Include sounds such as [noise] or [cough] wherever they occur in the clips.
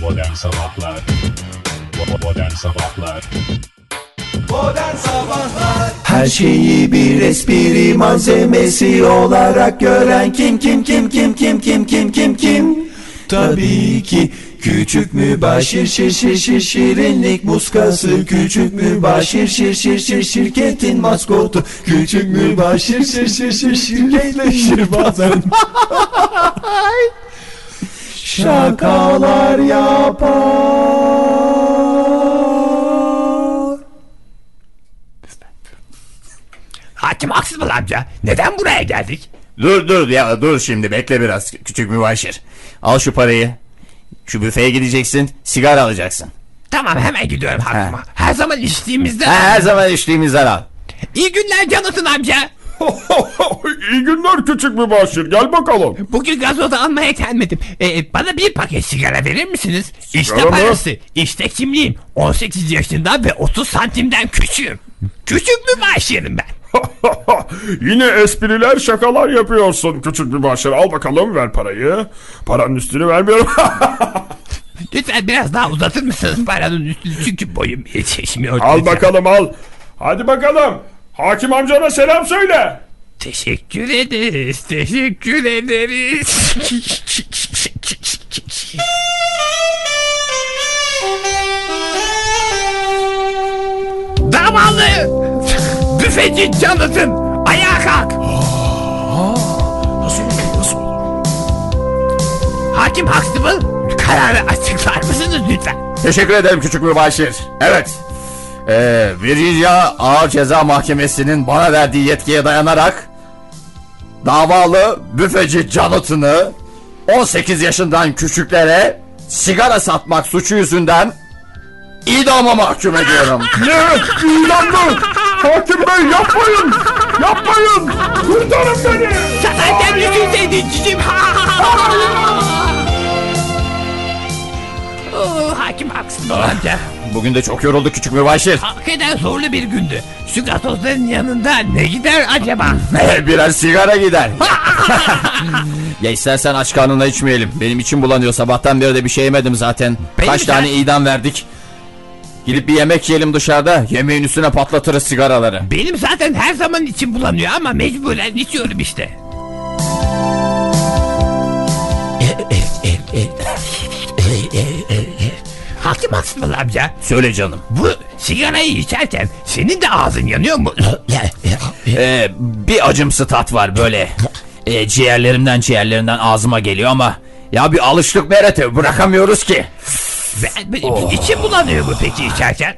Modern Sabahlar. Bo- Modern Sabahlar. Her şeyi bir espri malzemesi olarak gören kim kim kim kim kim kim kim kim kim? Tabii ki küçük mübaşir şir şir şir şirinlik muskası. Küçük mübaşir şir şir şir şirketin maskotu. Küçük mübaşir şir şir şir şirketleşir bazen [laughs] Şakalar yapar Hakim haksız mı amca? Neden buraya geldik? Dur dur ya dur şimdi bekle biraz küçük mübaşir. Al şu parayı. Şu büfeye gideceksin sigara alacaksın. Tamam hemen gidiyorum hakima. Her zaman içtiğimizde... Ha, her zaman içtiğimizden al. İyi günler Canatın amca. [laughs] İyi günler küçük mübaşir gel bakalım. Bugün gazoz almaya gelmedim. Ee, bana bir paket sigara verir misiniz? İşte mı? parası. İşte kimliğim. 18 yaşında ve 30 santimden küçüğüm. Küçük mübaşirim ben. [laughs] Yine espriler şakalar yapıyorsun küçük mübaşir. Al bakalım ver parayı. Paranın üstünü vermiyorum. [laughs] Lütfen biraz daha uzatır mısınız paranın üstünü? Çünkü boyum yetişmiyor. al bakalım al. Hadi bakalım. Hakim amcana selam söyle. Teşekkür ederiz. Teşekkür ederiz. Damalı! Büfeci Jonathan! Ayağa kalk! Nasıl olur nasıl olur? Hakim Huxtable kararı açıklar mısınız lütfen? Teşekkür ederim küçük mübaşir. Evet. Ee, Virginia Ağır Ceza Mahkemesi'nin bana verdiği yetkiye dayanarak davalı büfeci Jonathan'ı 18 yaşından küçüklere sigara satmak suçu yüzünden idama mahkum ediyorum. [laughs] Ne? İlanlı. Hakim bey yapmayın. Yapmayın. Kurtarın beni. Zaten düşünseydin cicim. Oo, Hakim Huxtable amca. Bugün de çok yoruldu küçük mübaşir. Hakikaten zorlu bir gündü. Şu gazozların yanında ne gider acaba? [laughs] Birer sigara gider. [laughs] [laughs] ya istersen aç karnına içmeyelim. Benim içim bulanıyor. Sabahtan beri de bir şey yemedim zaten. Benim Kaç tane idam verdik. Gidip bir yemek yiyelim dışarıda. Yemeğin üstüne patlatırız sigaraları. Benim zaten her zaman içim bulanıyor ama mecburen içiyorum işte. Hakim Aksımıl amca Söyle canım. bu sigarayı içerken senin de ağzın yanıyor mu? Ee, bir acımsı tat var böyle. Ee, ciğerlerimden ciğerlerinden ağzıma geliyor ama... Ya bir alıştık Berat'e bırakamıyoruz ki. Ben, ben- içim bulanıyor mu peki içerken?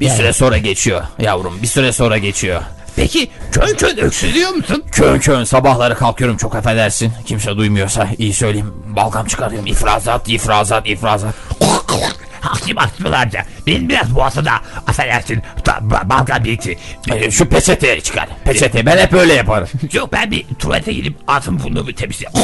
Bir süre sonra geçiyor yavrum bir süre sonra geçiyor. Peki kön kön öksürüyor musun? Kön kön sabahları kalkıyorum çok affedersin. Kimse duymuyorsa iyi söyleyeyim. Balgam çıkarıyorum ifrazat ifrazat ifrazat. Hakim Aksımıl amca benim biraz boğazımda affedersin da, ba- balgam birikti. Ee, şu peçeteyi çıkar. Peçete ben hep öyle yaparım. Yok ben bir tuvalete gidip ağzımı burnumu temizleyeyim.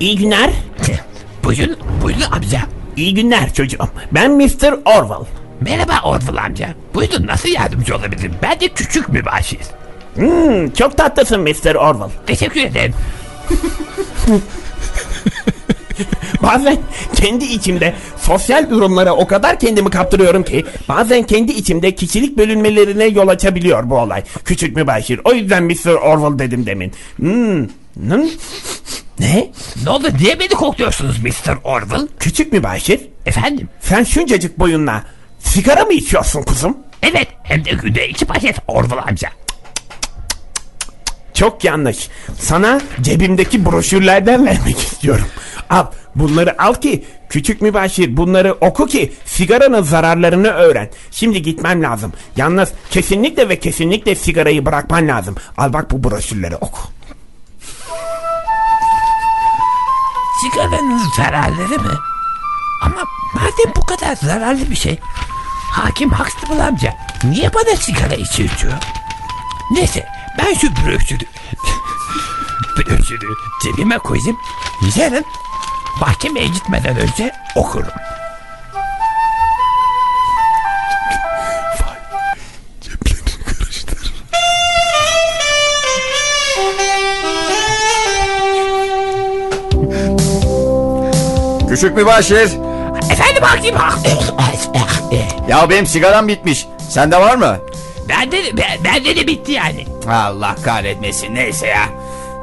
İyi günler. Buyurun, buyurun amca. İyi günler çocuğum. Ben Mr. Orwell. Merhaba Orville amca. Buyurun nasıl yardımcı olabilirim? Ben de küçük mübaşir. Hmm, çok tatlısın Mr. Orwell. Teşekkür ederim. [laughs] Bazen kendi içimde sosyal durumlara o kadar kendimi kaptırıyorum ki bazen kendi içimde kişilik bölünmelerine yol açabiliyor bu olay. Küçük mübaşir. O yüzden Mr. Orwell dedim demin. Hmm. hmm. Ne? Ne oldu niye beni kokluyorsunuz Mr. Orville? Küçük mübaşir. Efendim? Sen şuncacık boyunla sigara mı içiyorsun kuzum? Evet hem de günde iki paket Orville amca. Çok yanlış. Sana cebimdeki broşürlerden vermek istiyorum. Al bunları al ki küçük mübaşir bunları oku ki sigaranın zararlarını öğren. Şimdi gitmem lazım. Yalnız kesinlikle ve kesinlikle sigarayı bırakman lazım. Al bak bu broşürleri oku. Sigaranın zararları mı? Ama Madem bu kadar zararlı bir şey, hakim Huxtable amca niye bana sigara içirtiyor? Neyse ben şu bröksüdü, [laughs] bröksüdü cebime koyayım. Yarın mahkemeye gitmeden önce okurum. Küçük mübaşir. Efendim hakim hak. Ya benim sigaram bitmiş. Sende var mı? Bende de, ben- bende de bitti yani. Allah kahretmesin neyse ya.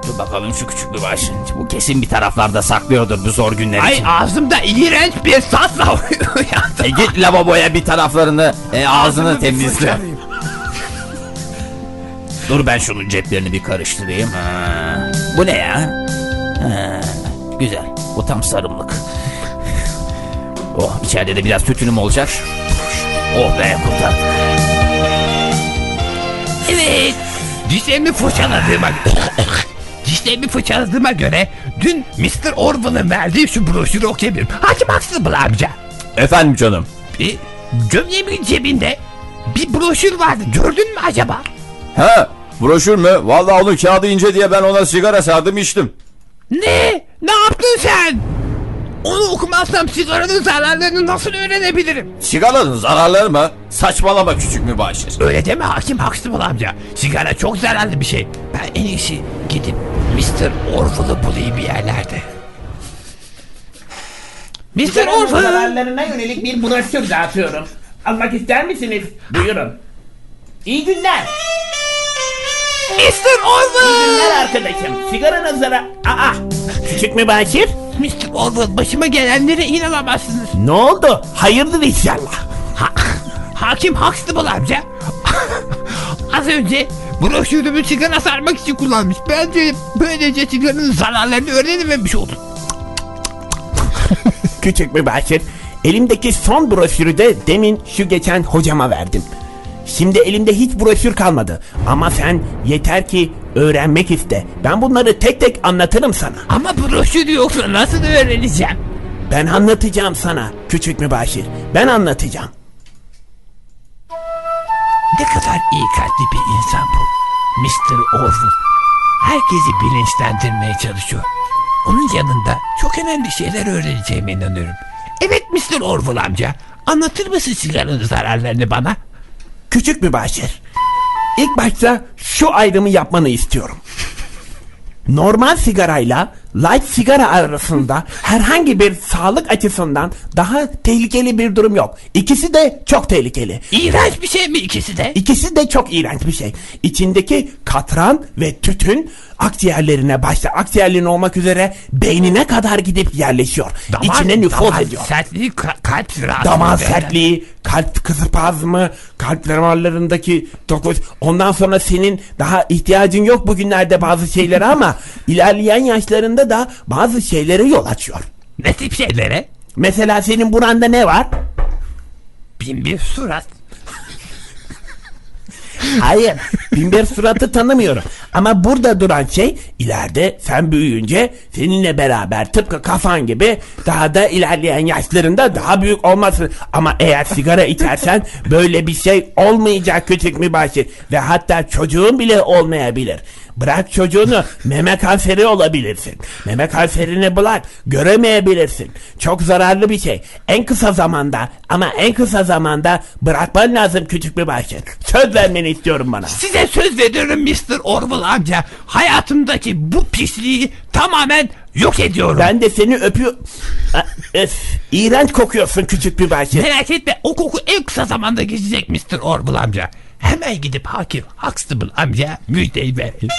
Dur bakalım şu küçük mübaşir. Bu kesin bir taraflarda saklıyordur bu zor günler Ay için. ağzımda iğrenç bir sasla [laughs] uyandım. E git lavaboya bir taraflarını e, ağzını temizle. [laughs] Dur ben şunun ceplerini bir karıştırayım. Ha. Bu ne ya? Ha, güzel. Bu tam sarımlık. Oh içeride de biraz tütünüm olacak. Oh be kurtardık. Evet. Dişlerimi fırçaladığıma [laughs] Dişlerimi fırçaladığıma göre dün Mr. Orwell'ın verdiği şu broşürü okuyabilirim. Hakim haksız mı amca? Efendim canım. E, gömleğimin cebinde bir broşür vardı. Gördün mü acaba? Ha broşür mü? Vallahi onun kağıdı ince diye ben ona sigara sardım içtim. Ne? Ne yaptın sen? Onu okumazsam sigaranın zararlarını nasıl öğrenebilirim? Sigaranın zararları mı? Saçmalama küçük mübaşir. Öyle deme hakim mı amca? Sigara çok zararlı bir şey. Ben en iyisi gidip Mr. Orwell'ı bulayım bir yerlerde. Mr. Orwell! zararlarına yönelik bir broşür dağıtıyorum. Almak ister misiniz? Buyurun. İyi günler. Mr. Orwell! Günler arkadaşım. Sigaranın zarar... Aa! Küçük mübaşir? Mr. Orwell başıma gelenlere inanamazsınız. Ne oldu? Hayırdır inşallah. Ha, hakim mı amca? Az önce broşürümü sigara sarmak için kullanmış. Bence böylece sigaranın zararlarını öğrenememiş oldum. [laughs] Küçük mübaşir. Elimdeki son broşürü de demin şu geçen hocama verdim. Şimdi elimde hiç broşür kalmadı. Ama sen yeter ki öğrenmek iste. Ben bunları tek tek anlatırım sana. Ama broşür yoksa nasıl öğreneceğim? Ben anlatacağım sana küçük mübaşir. Ben anlatacağım. Ne kadar iyi kalpli bir insan bu. Mr. Orwell. Herkesi bilinçlendirmeye çalışıyor. Onun yanında çok önemli şeyler öğreneceğime inanıyorum. Evet Mr. Orwell amca. Anlatır mısın sigaranın zararlarını bana? Küçük mübaşir. İlk başta şu ayrımı yapmanı istiyorum. Normal sigarayla light sigara arasında [laughs] herhangi bir sağlık açısından daha tehlikeli bir durum yok. İkisi de çok tehlikeli. İğrenç bir şey mi ikisi de? İkisi de çok iğrenç bir şey. İçindeki katran ve tütün akciğerlerine başta akciğerlerine olmak üzere beynine kadar gidip yerleşiyor. İçine nüfuz damar ediyor. sertliği, ka- kalp rahatsızlığı. Damar sertliği, kalp kısıpazmı, kalp damarlarındaki dokuz. Ondan sonra senin daha ihtiyacın yok bugünlerde bazı şeylere ama [laughs] ilerleyen yaşlarında da bazı şeylere yol açıyor. Ne tip şeylere? Mesela senin buranda ne var? Bin bir surat. Hayır. Binbir suratı tanımıyorum. Ama burada duran şey ileride sen büyüyünce seninle beraber tıpkı kafan gibi daha da ilerleyen yaşlarında daha büyük olmasın. Ama eğer sigara içersen böyle bir şey olmayacak küçük mübaşir. Ve hatta çocuğun bile olmayabilir. Bırak çocuğunu meme kanseri olabilirsin. Meme kanserini bırak göremeyebilirsin. Çok zararlı bir şey. En kısa zamanda ama en kısa zamanda bırakman lazım küçük bir bahçe. Söz vermeni istiyorum bana. Size söz veriyorum Mr. Orwell amca. Hayatımdaki bu pisliği tamamen yok ediyorum. Ben de seni öpüyor... Öf, iğrenç kokuyorsun küçük bir bahçe. Merak etme o koku en kısa zamanda geçecek Mr. Orwell amca. Hemen gidip hakim Huxtable amca müjdeyi verin.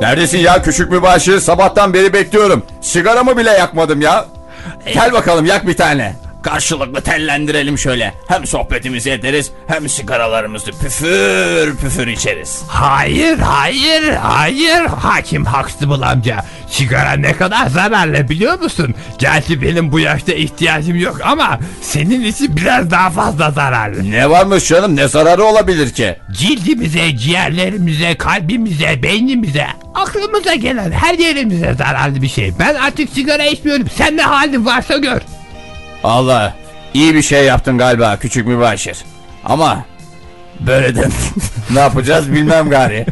Neredesin ya küçük mübaşir? Sabahtan beri bekliyorum. Sigaramı bile yakmadım ya. Gel bakalım yak bir tane. Karşılıklı tellendirelim şöyle. Hem sohbetimizi ederiz hem sigaralarımızı püfür püfür içeriz. Hayır hayır hayır hakim Huxtable amca. Sigara ne kadar zararlı biliyor musun? Gerçi benim bu yaşta ihtiyacım yok ama senin için biraz daha fazla zararlı. Ne varmış canım ne zararı olabilir ki? Cildimize, ciğerlerimize, kalbimize, beynimize, aklımıza gelen her yerimize zararlı bir şey. Ben artık sigara içmiyorum. Sen ne halin varsa gör. Allah iyi bir şey yaptın galiba küçük mübaşir. Ama böyle de [laughs] ne yapacağız bilmem gari.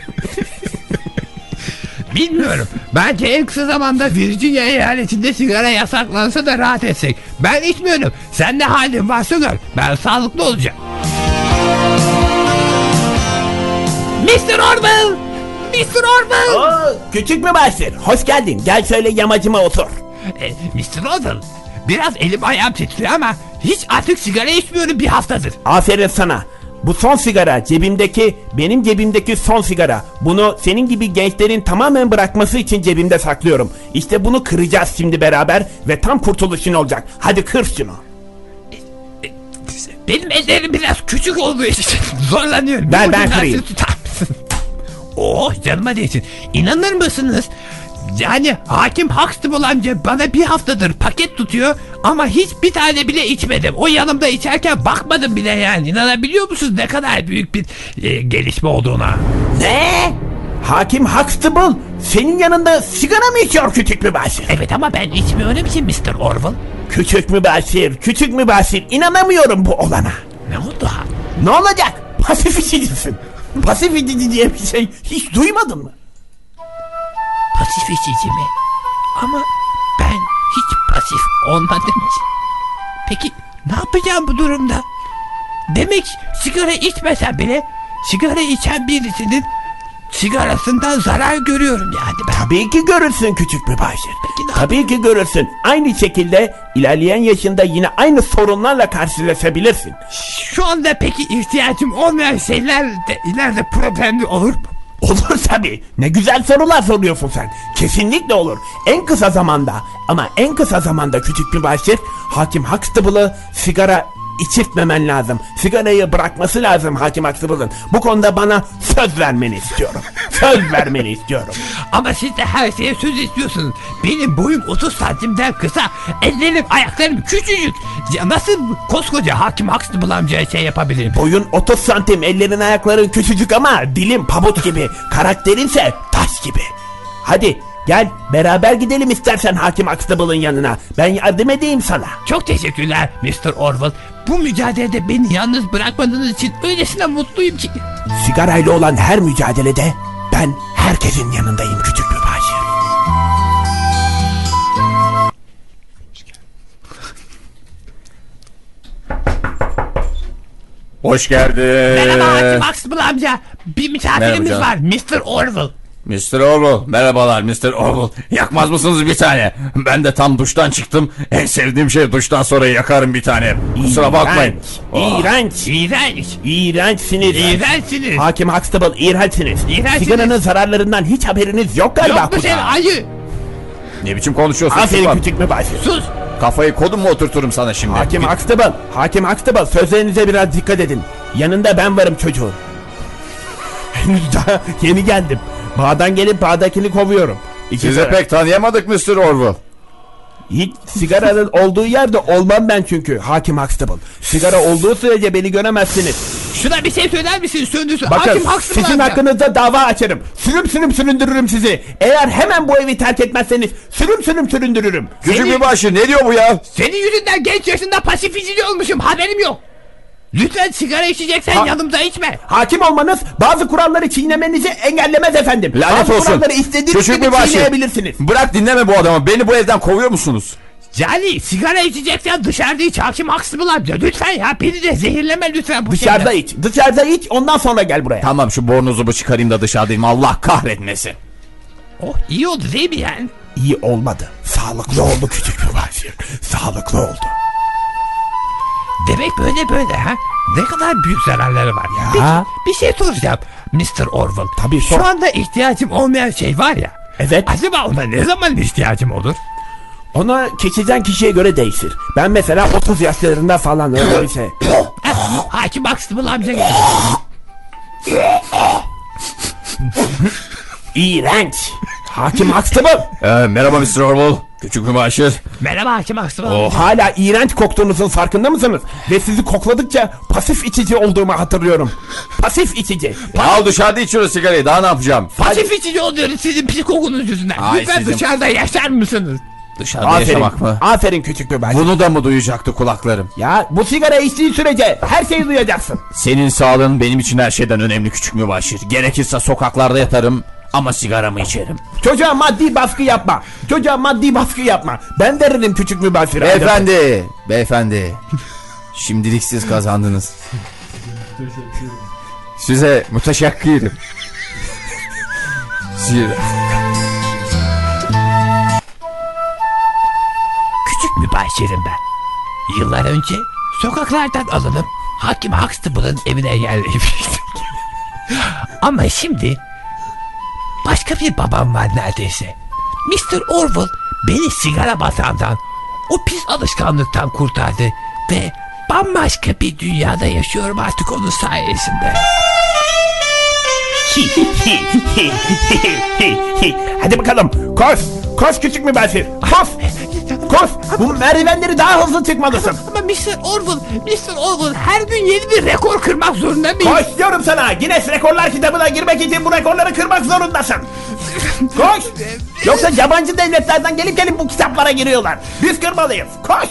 Bilmiyorum. Bence en kısa zamanda Virginia eyaletinde sigara yasaklansa da rahat etsek. Ben içmiyorum. Sen ne halin varsa gör. Ben sağlıklı olacağım. Mr. Orwell! Mr. Orwell. Oo, küçük mübaşir hoş geldin. Gel şöyle yamacıma otur. E, Mr. Orwell. Biraz elim ayağım titriyor ama hiç artık sigara içmiyorum bir haftadır. Aferin sana. Bu son sigara cebimdeki benim cebimdeki son sigara. Bunu senin gibi gençlerin tamamen bırakması için cebimde saklıyorum. İşte bunu kıracağız şimdi beraber ve tam kurtuluşun olacak. Hadi kır şunu. Benim ellerim biraz küçük olduğu için [laughs] zorlanıyorum. Ben ucundan kırayım. mısın? [laughs] Oh canıma değsin. İnanır mısınız? Yani hakim Huxtable amca bana bir haftadır paket tutuyor ama hiç bir tane bile içmedim. O yanımda içerken bakmadım bile yani. İnanabiliyor musunuz ne kadar büyük bir e, gelişme olduğuna? Ne? Hakim Huxtable senin yanında sigara mı içiyor küçük mübaşir? Evet ama ben içmiyorum ki Mr. Orwell. Küçük mübaşir, küçük mübaşir inanamıyorum bu olana. Ne oldu ha? Ne olacak? Pasif içicisin. Pasif içici diye bir şey hiç duymadın mı? Pasif içici mi? Ama ben hiç pasif olmadım ki. Peki ne yapacağım bu durumda? Demek sigara içmesem bile sigara içen birisinin sigarasından zarar görüyorum yani ben. Tabii ki görürsün küçük mübaşir. Peki Tabii ki görürsün. Aynı şekilde ilerleyen yaşında yine aynı sorunlarla karşılaşabilirsin. Şu anda peki ihtiyacım olmayan şeyler de ileride problemli olur mu? Olur tabii. Ne güzel sorular soruyorsun sen. Kesinlikle olur. En kısa zamanda ama en kısa zamanda küçük mübaşir hakim Huxtable'ı sigara içirtmemen lazım. Sigarayı bırakması lazım hakim Huxtable'ın. Bu konuda bana söz vermeni istiyorum. söz vermeni istiyorum. Ama siz de her şeye söz istiyorsunuz. Benim boyum 30 santimden kısa. Ellerim ayaklarım küçücük. Ya Nasıl koskoca hakim Huxtable amcaya şey yapabilirim? Boyun 30 santim, ellerin ayakların küçücük ama dilin pamuk gibi, karakterinse taş gibi. Hadi gel beraber gidelim istersen hakim Huxtable'ın yanına. Ben yardım edeyim sana. Çok teşekkürler Mr. Orwell. Bu mücadelede beni yalnız bırakmadığınız için öylesine mutluyum ki. Sigarayla olan her mücadelede ben herkesin yanındayım küçük mübaşir. Hoş geldin. Merhaba hakim Huxtable amca. Bir misafirimiz var Mr. Orwell. Mr. Orwell. Merhabalar Mr. Orwell. Yakmaz mısınız bir tane? Ben de tam duştan çıktım. En sevdiğim şey duştan sonra yakarım bir tane. Kusura bakmayın. Oh. İğrenç. İğrenç. İğrençsiniz. İğrençsiniz. Hakim Huxtable iğrençsiniz. İğrençsiniz. Sigaranın zararlarından hiç haberiniz yok galiba. Yok mu kuzen. sen ayı? Ne biçim konuşuyorsun? Aferin küçük mübaşir. Sus. Kafayı kodum mu oturturum sana şimdi? Hakim Huxtable, Hakim Huxtable sözlerinize biraz dikkat edin. Yanında ben varım çocuğun. Henüz [laughs] daha yeni geldim. Bağdan gelip bağdakini kovuyorum. İki Sizi sıra. pek tanıyamadık Mr. Orwell. Hiç sigaranın olduğu yerde olmam ben çünkü Hakim Huxtable. Sigara olduğu sürece beni göremezsiniz. Şuna bir şey söyler misin söndürsün. Bakın Hakim Huxtable sizin amca. hakkınızda dava açarım. Sürüm sürüm süründürürüm sizi. Eğer hemen bu evi terk etmezseniz sürüm sürüm süründürürüm. Küçük Seni- bir başı ne diyor bu ya? Senin yüzünden genç yaşında pasif içici olmuşum haberim yok. Lütfen sigara içeceksen Ha- yanımda içme. Hakim olmanız bazı kuralları çiğnemenizi engellemez efendim. Lanet bazı olsun. kuralları istediğiniz Küçük gibi bir başı. çiğneyebilirsiniz. Bırak dinleme bu adamı. Beni bu evden kovuyor musunuz? Yani sigara içeceksen dışarıda iç hakim Huxtable amca. Lütfen ya beni de zehirleme lütfen bu Dışarıda şeyden. iç. Dışarıda iç ondan sonra gel buraya. Tamam şu bornozumu çıkarayım da dışarıdayım. Allah kahretmesin. Oh iyi oldu değil mi yani? İyi olmadı. Sağlıklı oldu küçük bir başır. Sağlıklı oldu. Demek böyle böyle ha? Ne kadar büyük zararları var. Ya. Peki bir şey soracağım Mr. Orwell. Tabii, sor. Şu anda ihtiyacım olmayan şey var ya. Evet. Acaba ona ne zaman ihtiyacım olur? Ona kişiden kişiye göre değişir. Ben mesela 30 yaşlarında falan öyle bir şey. Ha, Hakim Huxtable amca geldi. İğrenç. Hakim Huxtable. Ee, merhaba Mr. Orwell. Küçük mübaşir. Merhaba Hakim Huxtable Oh. Hala iğrenç koktuğunuzun farkında mısınız? Ve sizi kokladıkça pasif içici olduğumu hatırlıyorum. Pasif içici. Al dışarıda içiyoruz sigarayı. Daha ne yapacağım? Pasif içici oluyoruz sizin psikokunuz yüzünden. Ay, Lütfen sizin- dışarıda yaşar mısınız? Dışarıda Aferin. yaşamak mı? Aferin küçük bir Bunu da mı duyacaktı kulaklarım? Ya bu sigara içtiğin sürece her şeyi duyacaksın. Senin sağlığın benim için her şeyden önemli küçük mübaşir. Gerekirse sokaklarda yatarım ama sigaramı içerim. Çocuğa maddi baskı yapma. Çocuğa maddi baskı yapma. Ben veririm küçük mübaşire. Beyefendi, beyefendi. Şimdilik siz kazandınız. Size müteşekkirim. Zira. Küçük mübaşirim ben. Yıllar önce sokaklardan alınıp Hakim Huxtable'ın evine yerleşmiştim. [laughs] Ama şimdi başka bir babam var neredeyse. Mr. Orwell beni sigara batandan, o pis alışkanlıktan kurtardı ve bambaşka bir dünyada yaşıyorum artık onun sayesinde. [laughs] Hadi bakalım koş. Koş küçük mübaşir. Koş. Koş. Bu merdivenleri daha hızlı çıkmalısın. Mr. Orwell, Mr. Orwell her gün yeni bir rekor kırmak zorunda mıyım? Koş diyorum sana. Guinness Rekorlar kitabına girmek için bu rekorları kırmak zorundasın. Koş. Yoksa yabancı devletlerden gelip gelip bu kitaplara giriyorlar. Biz kırmalıyız. Koş.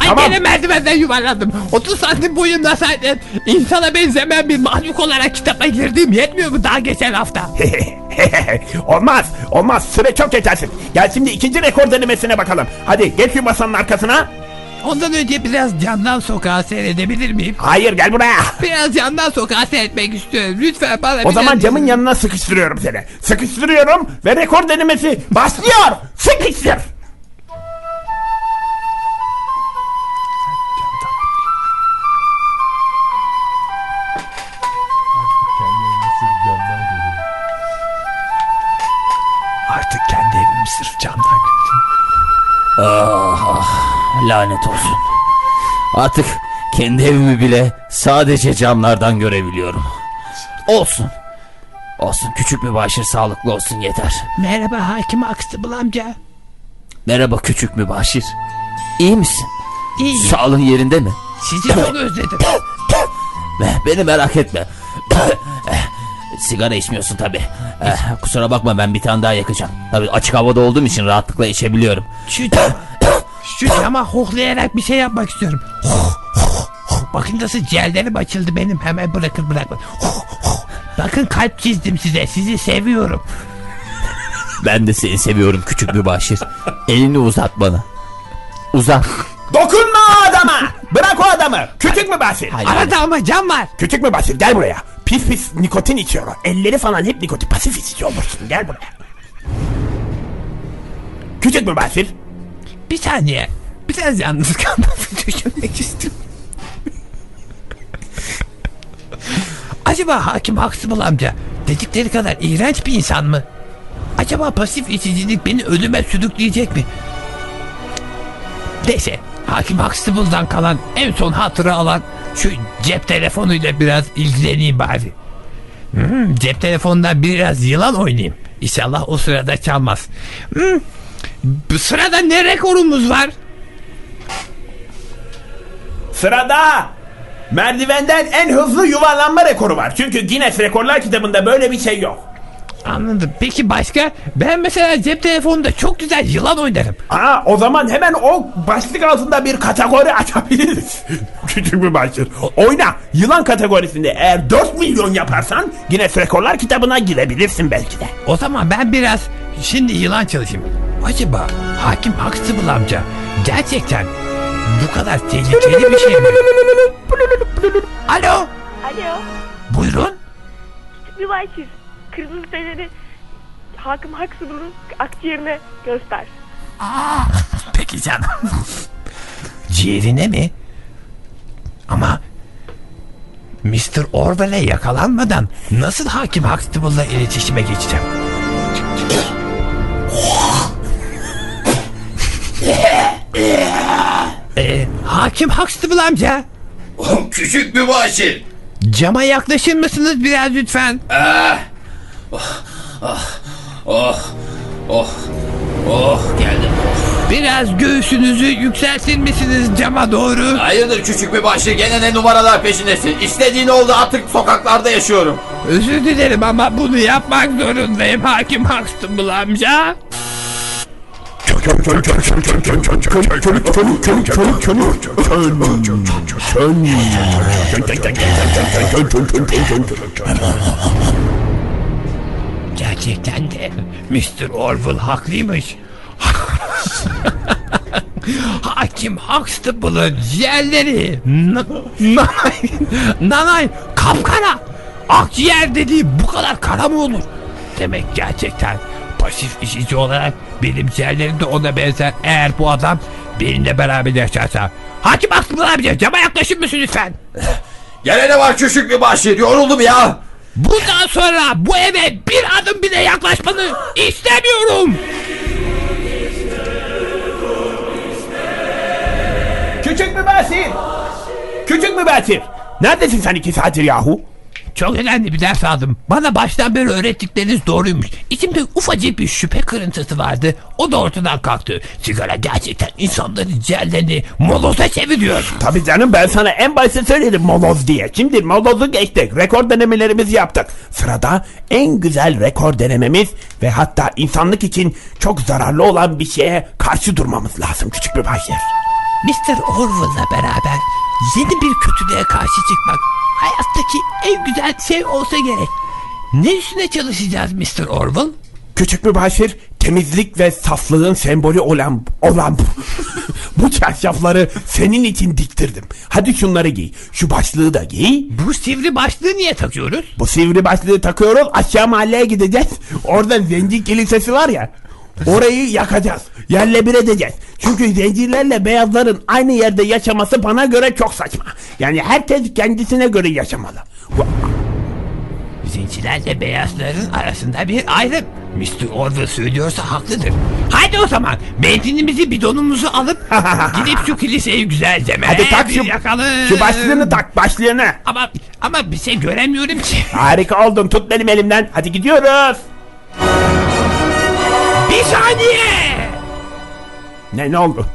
Ay Tamam. gene merdivenden yuvarlandım. 30 santim boyunda zaten insana benzemeyen bir mahluk olarak kitaba girdim. Yetmiyor mu daha geçen hafta? [laughs] [laughs] olmaz. Olmaz. Süre çok geçersin. Gel şimdi ikinci rekor denemesine bakalım. Hadi geç şu masanın arkasına. Ondan önce biraz camdan sokağı seyredebilir miyim? Hayır gel buraya. Biraz camdan sokağı seyretmek istiyorum. Lütfen bana O biraz zaman camın yanına sıkıştırıyorum seni. Sıkıştırıyorum ve rekor denemesi başlıyor. Sıkıştır. Artık kendi evimi bile sadece camlardan görebiliyorum. Olsun. Olsun küçük mübaşir sağlıklı olsun yeter. Merhaba Hakim Huxtable amca. Merhaba küçük mübaşir. İyi misin? İyi. Sağlığın yerinde mi? Sizi çok özledim. [laughs] Beni merak etme. Sigara içmiyorsun tabi. kusura bakma ben bir tane daha yakacağım. Tabi açık havada olduğum için rahatlıkla içebiliyorum. Şu, [laughs] cam, şu cama hohlayarak bir şey yapmak istiyorum. Bakın nasıl ciğerlerim açıldı benim. Hemen bırakın bırakın. Bakın kalp çizdim size. Sizi seviyorum. Ben de seni seviyorum küçük mübaşir. Elini uzat bana. Uzat. Dokunma o adama. Bırak o adamı. Küçük mübaşir. Arada ama cam var. Küçük mübaşir gel buraya. Pis pis nikotin içiyor. o. Elleri falan hep nikotin. Pasif içiyor olursun. Gel buraya. Küçük mübaşir. Bir saniye. Biraz yalnız kalmasını [laughs] düşünmek istiyorum. Acaba Hakim Huxtable amca dedikleri kadar iğrenç bir insan mı? Acaba pasif içicilik beni ölüme sürükleyecek mi? Neyse Hakim Huxtable'dan kalan en son hatıra alan şu cep telefonuyla biraz ilgileneyim bari. Hmm, cep telefonundan biraz yılan oynayayım. İnşallah o sırada çalmaz. Hmm, bu sırada ne rekorumuz var? Sırada merdivenden en hızlı yuvarlanma rekoru var. Çünkü Guinness Rekorlar kitabında böyle bir şey yok. Anladım. Peki başka? Ben mesela cep telefonunda çok güzel yılan oynarım. Aa, o zaman hemen o başlık altında bir kategori [laughs] açabiliriz. Küçük bir başlık. Oyna. Yılan kategorisinde eğer 4 milyon yaparsan Guinness Rekorlar kitabına girebilirsin belki de. O zaman ben biraz şimdi yılan çalışayım. Acaba Hakim Huxtable amca gerçekten bu kadar tehlikeli bir şey mi? Alo. Alo, Buyurun. bir başır. Kırmızı feneri Hakim Huxtable'ın akciğerine göster. Peki canım. Ciğerine mi? Ama Mr. Orwell'e yakalanmadan nasıl Hakim Huxtable'la iletişime geçeceğim? Ee, Hakim Huxtable amca Küçük mübaşir. cama yaklaşır mısınız biraz lütfen? Oh. Oh. Oh geldim. Biraz göğsünüzü yükseltir misiniz cama doğru? Hayırdır küçük mübaşir gene ne numaralar peşindesin. İstediğin oldu artık sokaklarda yaşıyorum. Özür dilerim ama bunu yapmak zorundayım Hakim Huxtable amca. Gerçekten de Mr. Orwell haklıymış. [laughs] Hakim Huxtable'ın ciğerleri na- nanay, nanay kapkara Akciğer dediği bu kadar kara mı olur? Demek gerçekten pasif işici olarak benim de ona benzer. Eğer bu adam benimle beraber yaşarsa. Hakim Aksımıl amca cama yaklaşır mısın lütfen? [laughs] Gene ne var küçük bir başır yoruldum ya. Bundan sonra bu eve bir adım bile yaklaşmanı istemiyorum. Küçük mübaşir! Küçük mübaşir! Neredesin sen iki saattir yahu? Çok önemli bir ders aldım. Bana baştan beri öğrettikleriniz doğruymuş. İçimde ufacık bir şüphe kırıntısı vardı. O da ortadan kalktı. Sigara gerçekten insanların ciğerlerini moloza çeviriyor. Tabii canım ben sana en başta söyledim moloz diye. Şimdi molozu geçtik. Rekor denemelerimizi yaptık. Sırada en güzel rekor denememiz ve hatta insanlık için çok zararlı olan bir şeye karşı durmamız lazım küçük bir başyer. Mr. Orwell'la beraber yeni bir kötülüğe karşı çıkmak hayattaki en güzel şey olsa gerek. Ne üstüne çalışacağız Mr. Orwell? Küçük bir başır temizlik ve saflığın sembolü olan olan [laughs] bu çarşafları senin için diktirdim. Hadi şunları giy. Şu başlığı da giy. Bu sivri başlığı niye takıyoruz? Bu sivri başlığı takıyoruz. Aşağı mahalleye gideceğiz. Orada zenci kilisesi var ya. Orayı yakacağız. Yerle bir edeceğiz. Çünkü zencilerle beyazların aynı yerde yaşaması bana göre çok saçma. Yani herkes kendisine göre yaşamalı. Zencilerle beyazların arasında bir ayrım. Mr. Orwell söylüyorsa haklıdır. Haydi o zaman benzinimizi bidonumuzu alıp [laughs] gidip şu kiliseyi güzelce Hadi tak şu, yakalım. şu başlığını tak başlığını. Ama ama bir şey göremiyorum ki. Harika oldun tut benim elimden. Hadi gidiyoruz. Bir saniye. Ne ne oldu?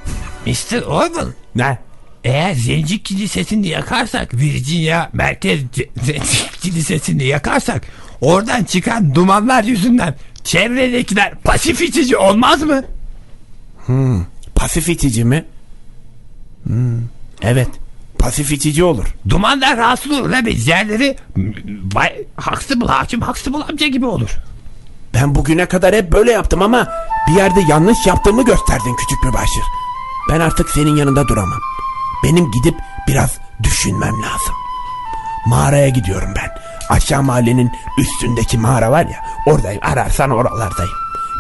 Mr. Orwell Ne? eğer Zenci Kilisesi'ni yakarsak Virginia Merkez Zenci Kilisesi'ni yakarsak oradan çıkan dumanlar yüzünden çevredekiler pasif içici olmaz mı? Pasif içici mi? Hmm, evet. Pasif içici olur. Dumanlar rahatsız olur ve diğerleri Bay Huxtable, Hakim Huxtable amca gibi olur. Ben bugüne kadar hep böyle yaptım ama bir yerde yanlış yaptığımı gösterdin küçük bir başır. Ben artık senin yanında duramam. Benim gidip biraz düşünmem lazım. Mağaraya gidiyorum ben. Aşağı mahallenin üstündeki mağara var ya oradayım ararsan oralardayım.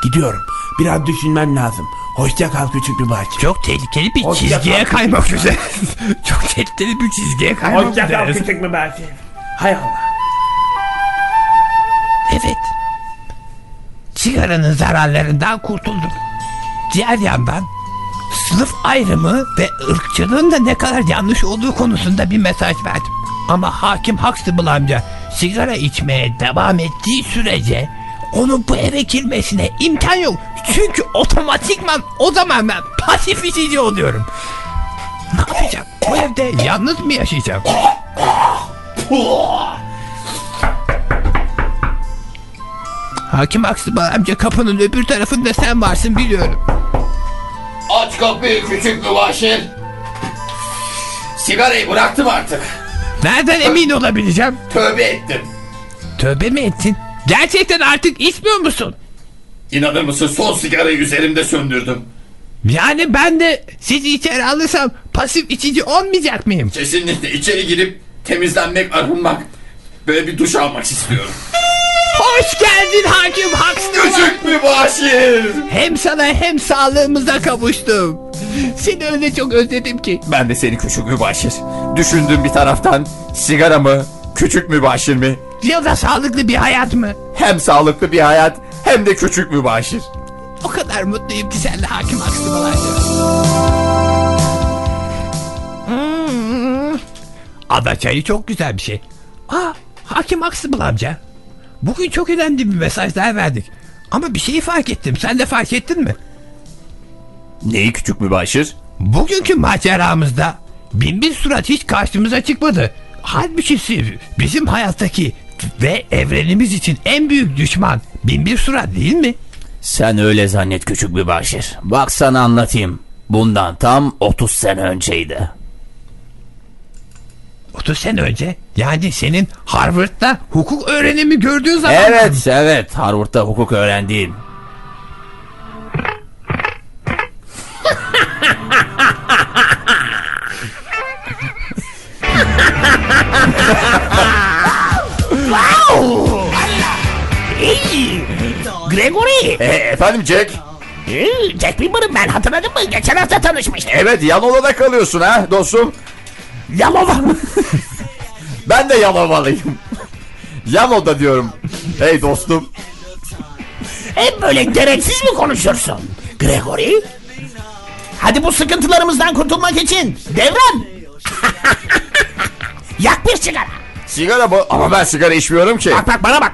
Gidiyorum. Biraz düşünmem lazım. Hoşça kal küçük bir başır. Çok tehlikeli bir Hoşça çizgiye kal. kaymak üzere. [laughs] Çok tehlikeli bir çizgiye kaymak Hoşça kal üzere. küçük bir başır. Hay Allah. Evet. Sigaranın zararlarından kurtuldum. Diğer yandan sınıf ayrımı ve ırkçılığın da ne kadar yanlış olduğu konusunda bir mesaj verdim. Ama hakim Huxtable amca sigara içmeye devam ettiği sürece onun bu eve girmesine imkan yok. Çünkü otomatikman o zaman ben pasif içici oluyorum. Ne yapacağım? Bu evde yalnız mı yaşayacağım? [laughs] Hakim Huxtable amca kapının öbür tarafında sen varsın biliyorum. Aç kapıyı küçük mübaşir. Sigarayı bıraktım artık. Nereden emin olabileceğim? Tövbe ettim. Tövbe mi ettin? Gerçekten artık içmiyor musun? İnanır mısın son sigarayı üzerimde söndürdüm. Yani ben de sizi içeri alırsam pasif içici olmayacak mıyım? Kesinlikle içeri girip temizlenmek, arınmak, böyle bir duş almak istiyorum. Hoş geldin hakim Huxtable. Küçük mübaşir. Hem sana hem sağlığımıza kavuştum. Seni öyle çok özledim ki. Ben de seni küçük mübaşir. Düşündüm bir taraftan sigara mı, küçük mübaşir mi? Ya da sağlıklı bir hayat mı? Hem sağlıklı bir hayat hem de küçük mübaşir. O kadar mutluyum ki seninle hakim amca. Hmm. Ada çayı çok güzel bir şey. Aa, hakim Huxtable amca. Bugün çok önemli bir mesajlar verdik. Ama bir şeyi fark ettim. Sen de fark ettin mi? Neyi küçük mübaşir? Bugünkü maceramızda binbir surat hiç karşımıza çıkmadı. Halbuki bizim hayattaki ve evrenimiz için en büyük düşman binbir surat değil mi? Sen öyle zannet küçük mübaşir. Bak sana anlatayım. Bundan tam 30 sene önceydi. 30 sene önce yani senin Harvard'da hukuk öğrenimi gördüğün zaman. Evet evet Harvard'da hukuk öğrendiğim. wow! Hey, Gregory! E, efendim Jack? Hey, Jack Bieber'ım ben hatırladın mı? Geçen hafta tanışmıştık. Evet yan odada kalıyorsun ha dostum. Yalova. [laughs] Ben de Yalovalıyım. yan oda diyorum. Hey dostum. Hep böyle gereksiz mi konuşursun? Gregory. Hadi bu sıkıntılarımızdan kurtulmak için devran. [laughs] Yak bir sigara. Sigara bu ama ben sigara içmiyorum ki. Bak bak bana bak.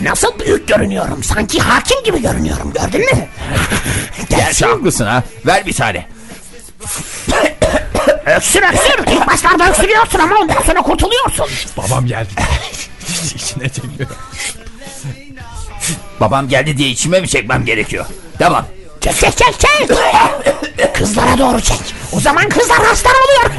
Nasıl büyük görünüyorum. Sanki hakim gibi görünüyorum. Gördün mü? Gerçi haklısın ha. Ver bir tane. [laughs] Öksür öksür. İlk başlarda öksürüyorsun ama ondan sonra kurtuluyorsun. Babam geldi. [laughs] İçine çekiyor. Babam geldi diye içime mi çekmem gerekiyor? Tamam. Çek çek çek çek. Kızlara doğru çek. O zaman kızlar hasta oluyor.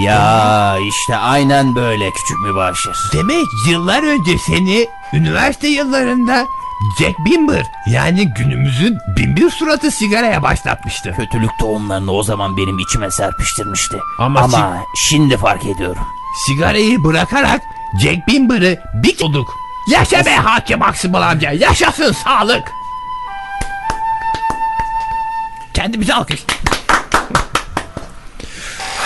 Ya işte aynen böyle küçük mübaşir. Demek yıllar önce seni üniversite yıllarında Jack Bimber yani günümüzün binbir suratı sigaraya başlatmıştı. Kötülük tohumlarını o zaman benim içime serpiştirmişti. Ama Ama, şimdi fark ediyorum. Sigarayı bırakarak Jack Bimber'ı bir olduk. Yaşa be hakim Aksımıl amca yaşasın sağlık. Kendimize alkış.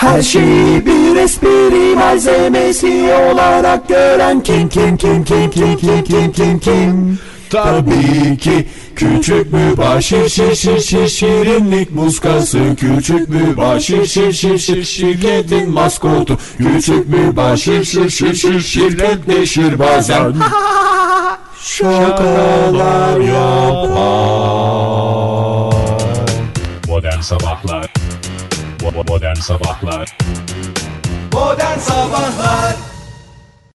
Her şeyi bir espri malzemesi olarak gören kim kim kim kim kim kim kim kim kim Tabii ki küçük mübaşir şir şir şir şirinlik muskası Küçük mübaşir şir şir şir şirketin maskotu Küçük mübaşir şir şir şir şirketleşir bazen Şakalar yapar Modern Sabahlar Modern Sabahlar Modern Sabahlar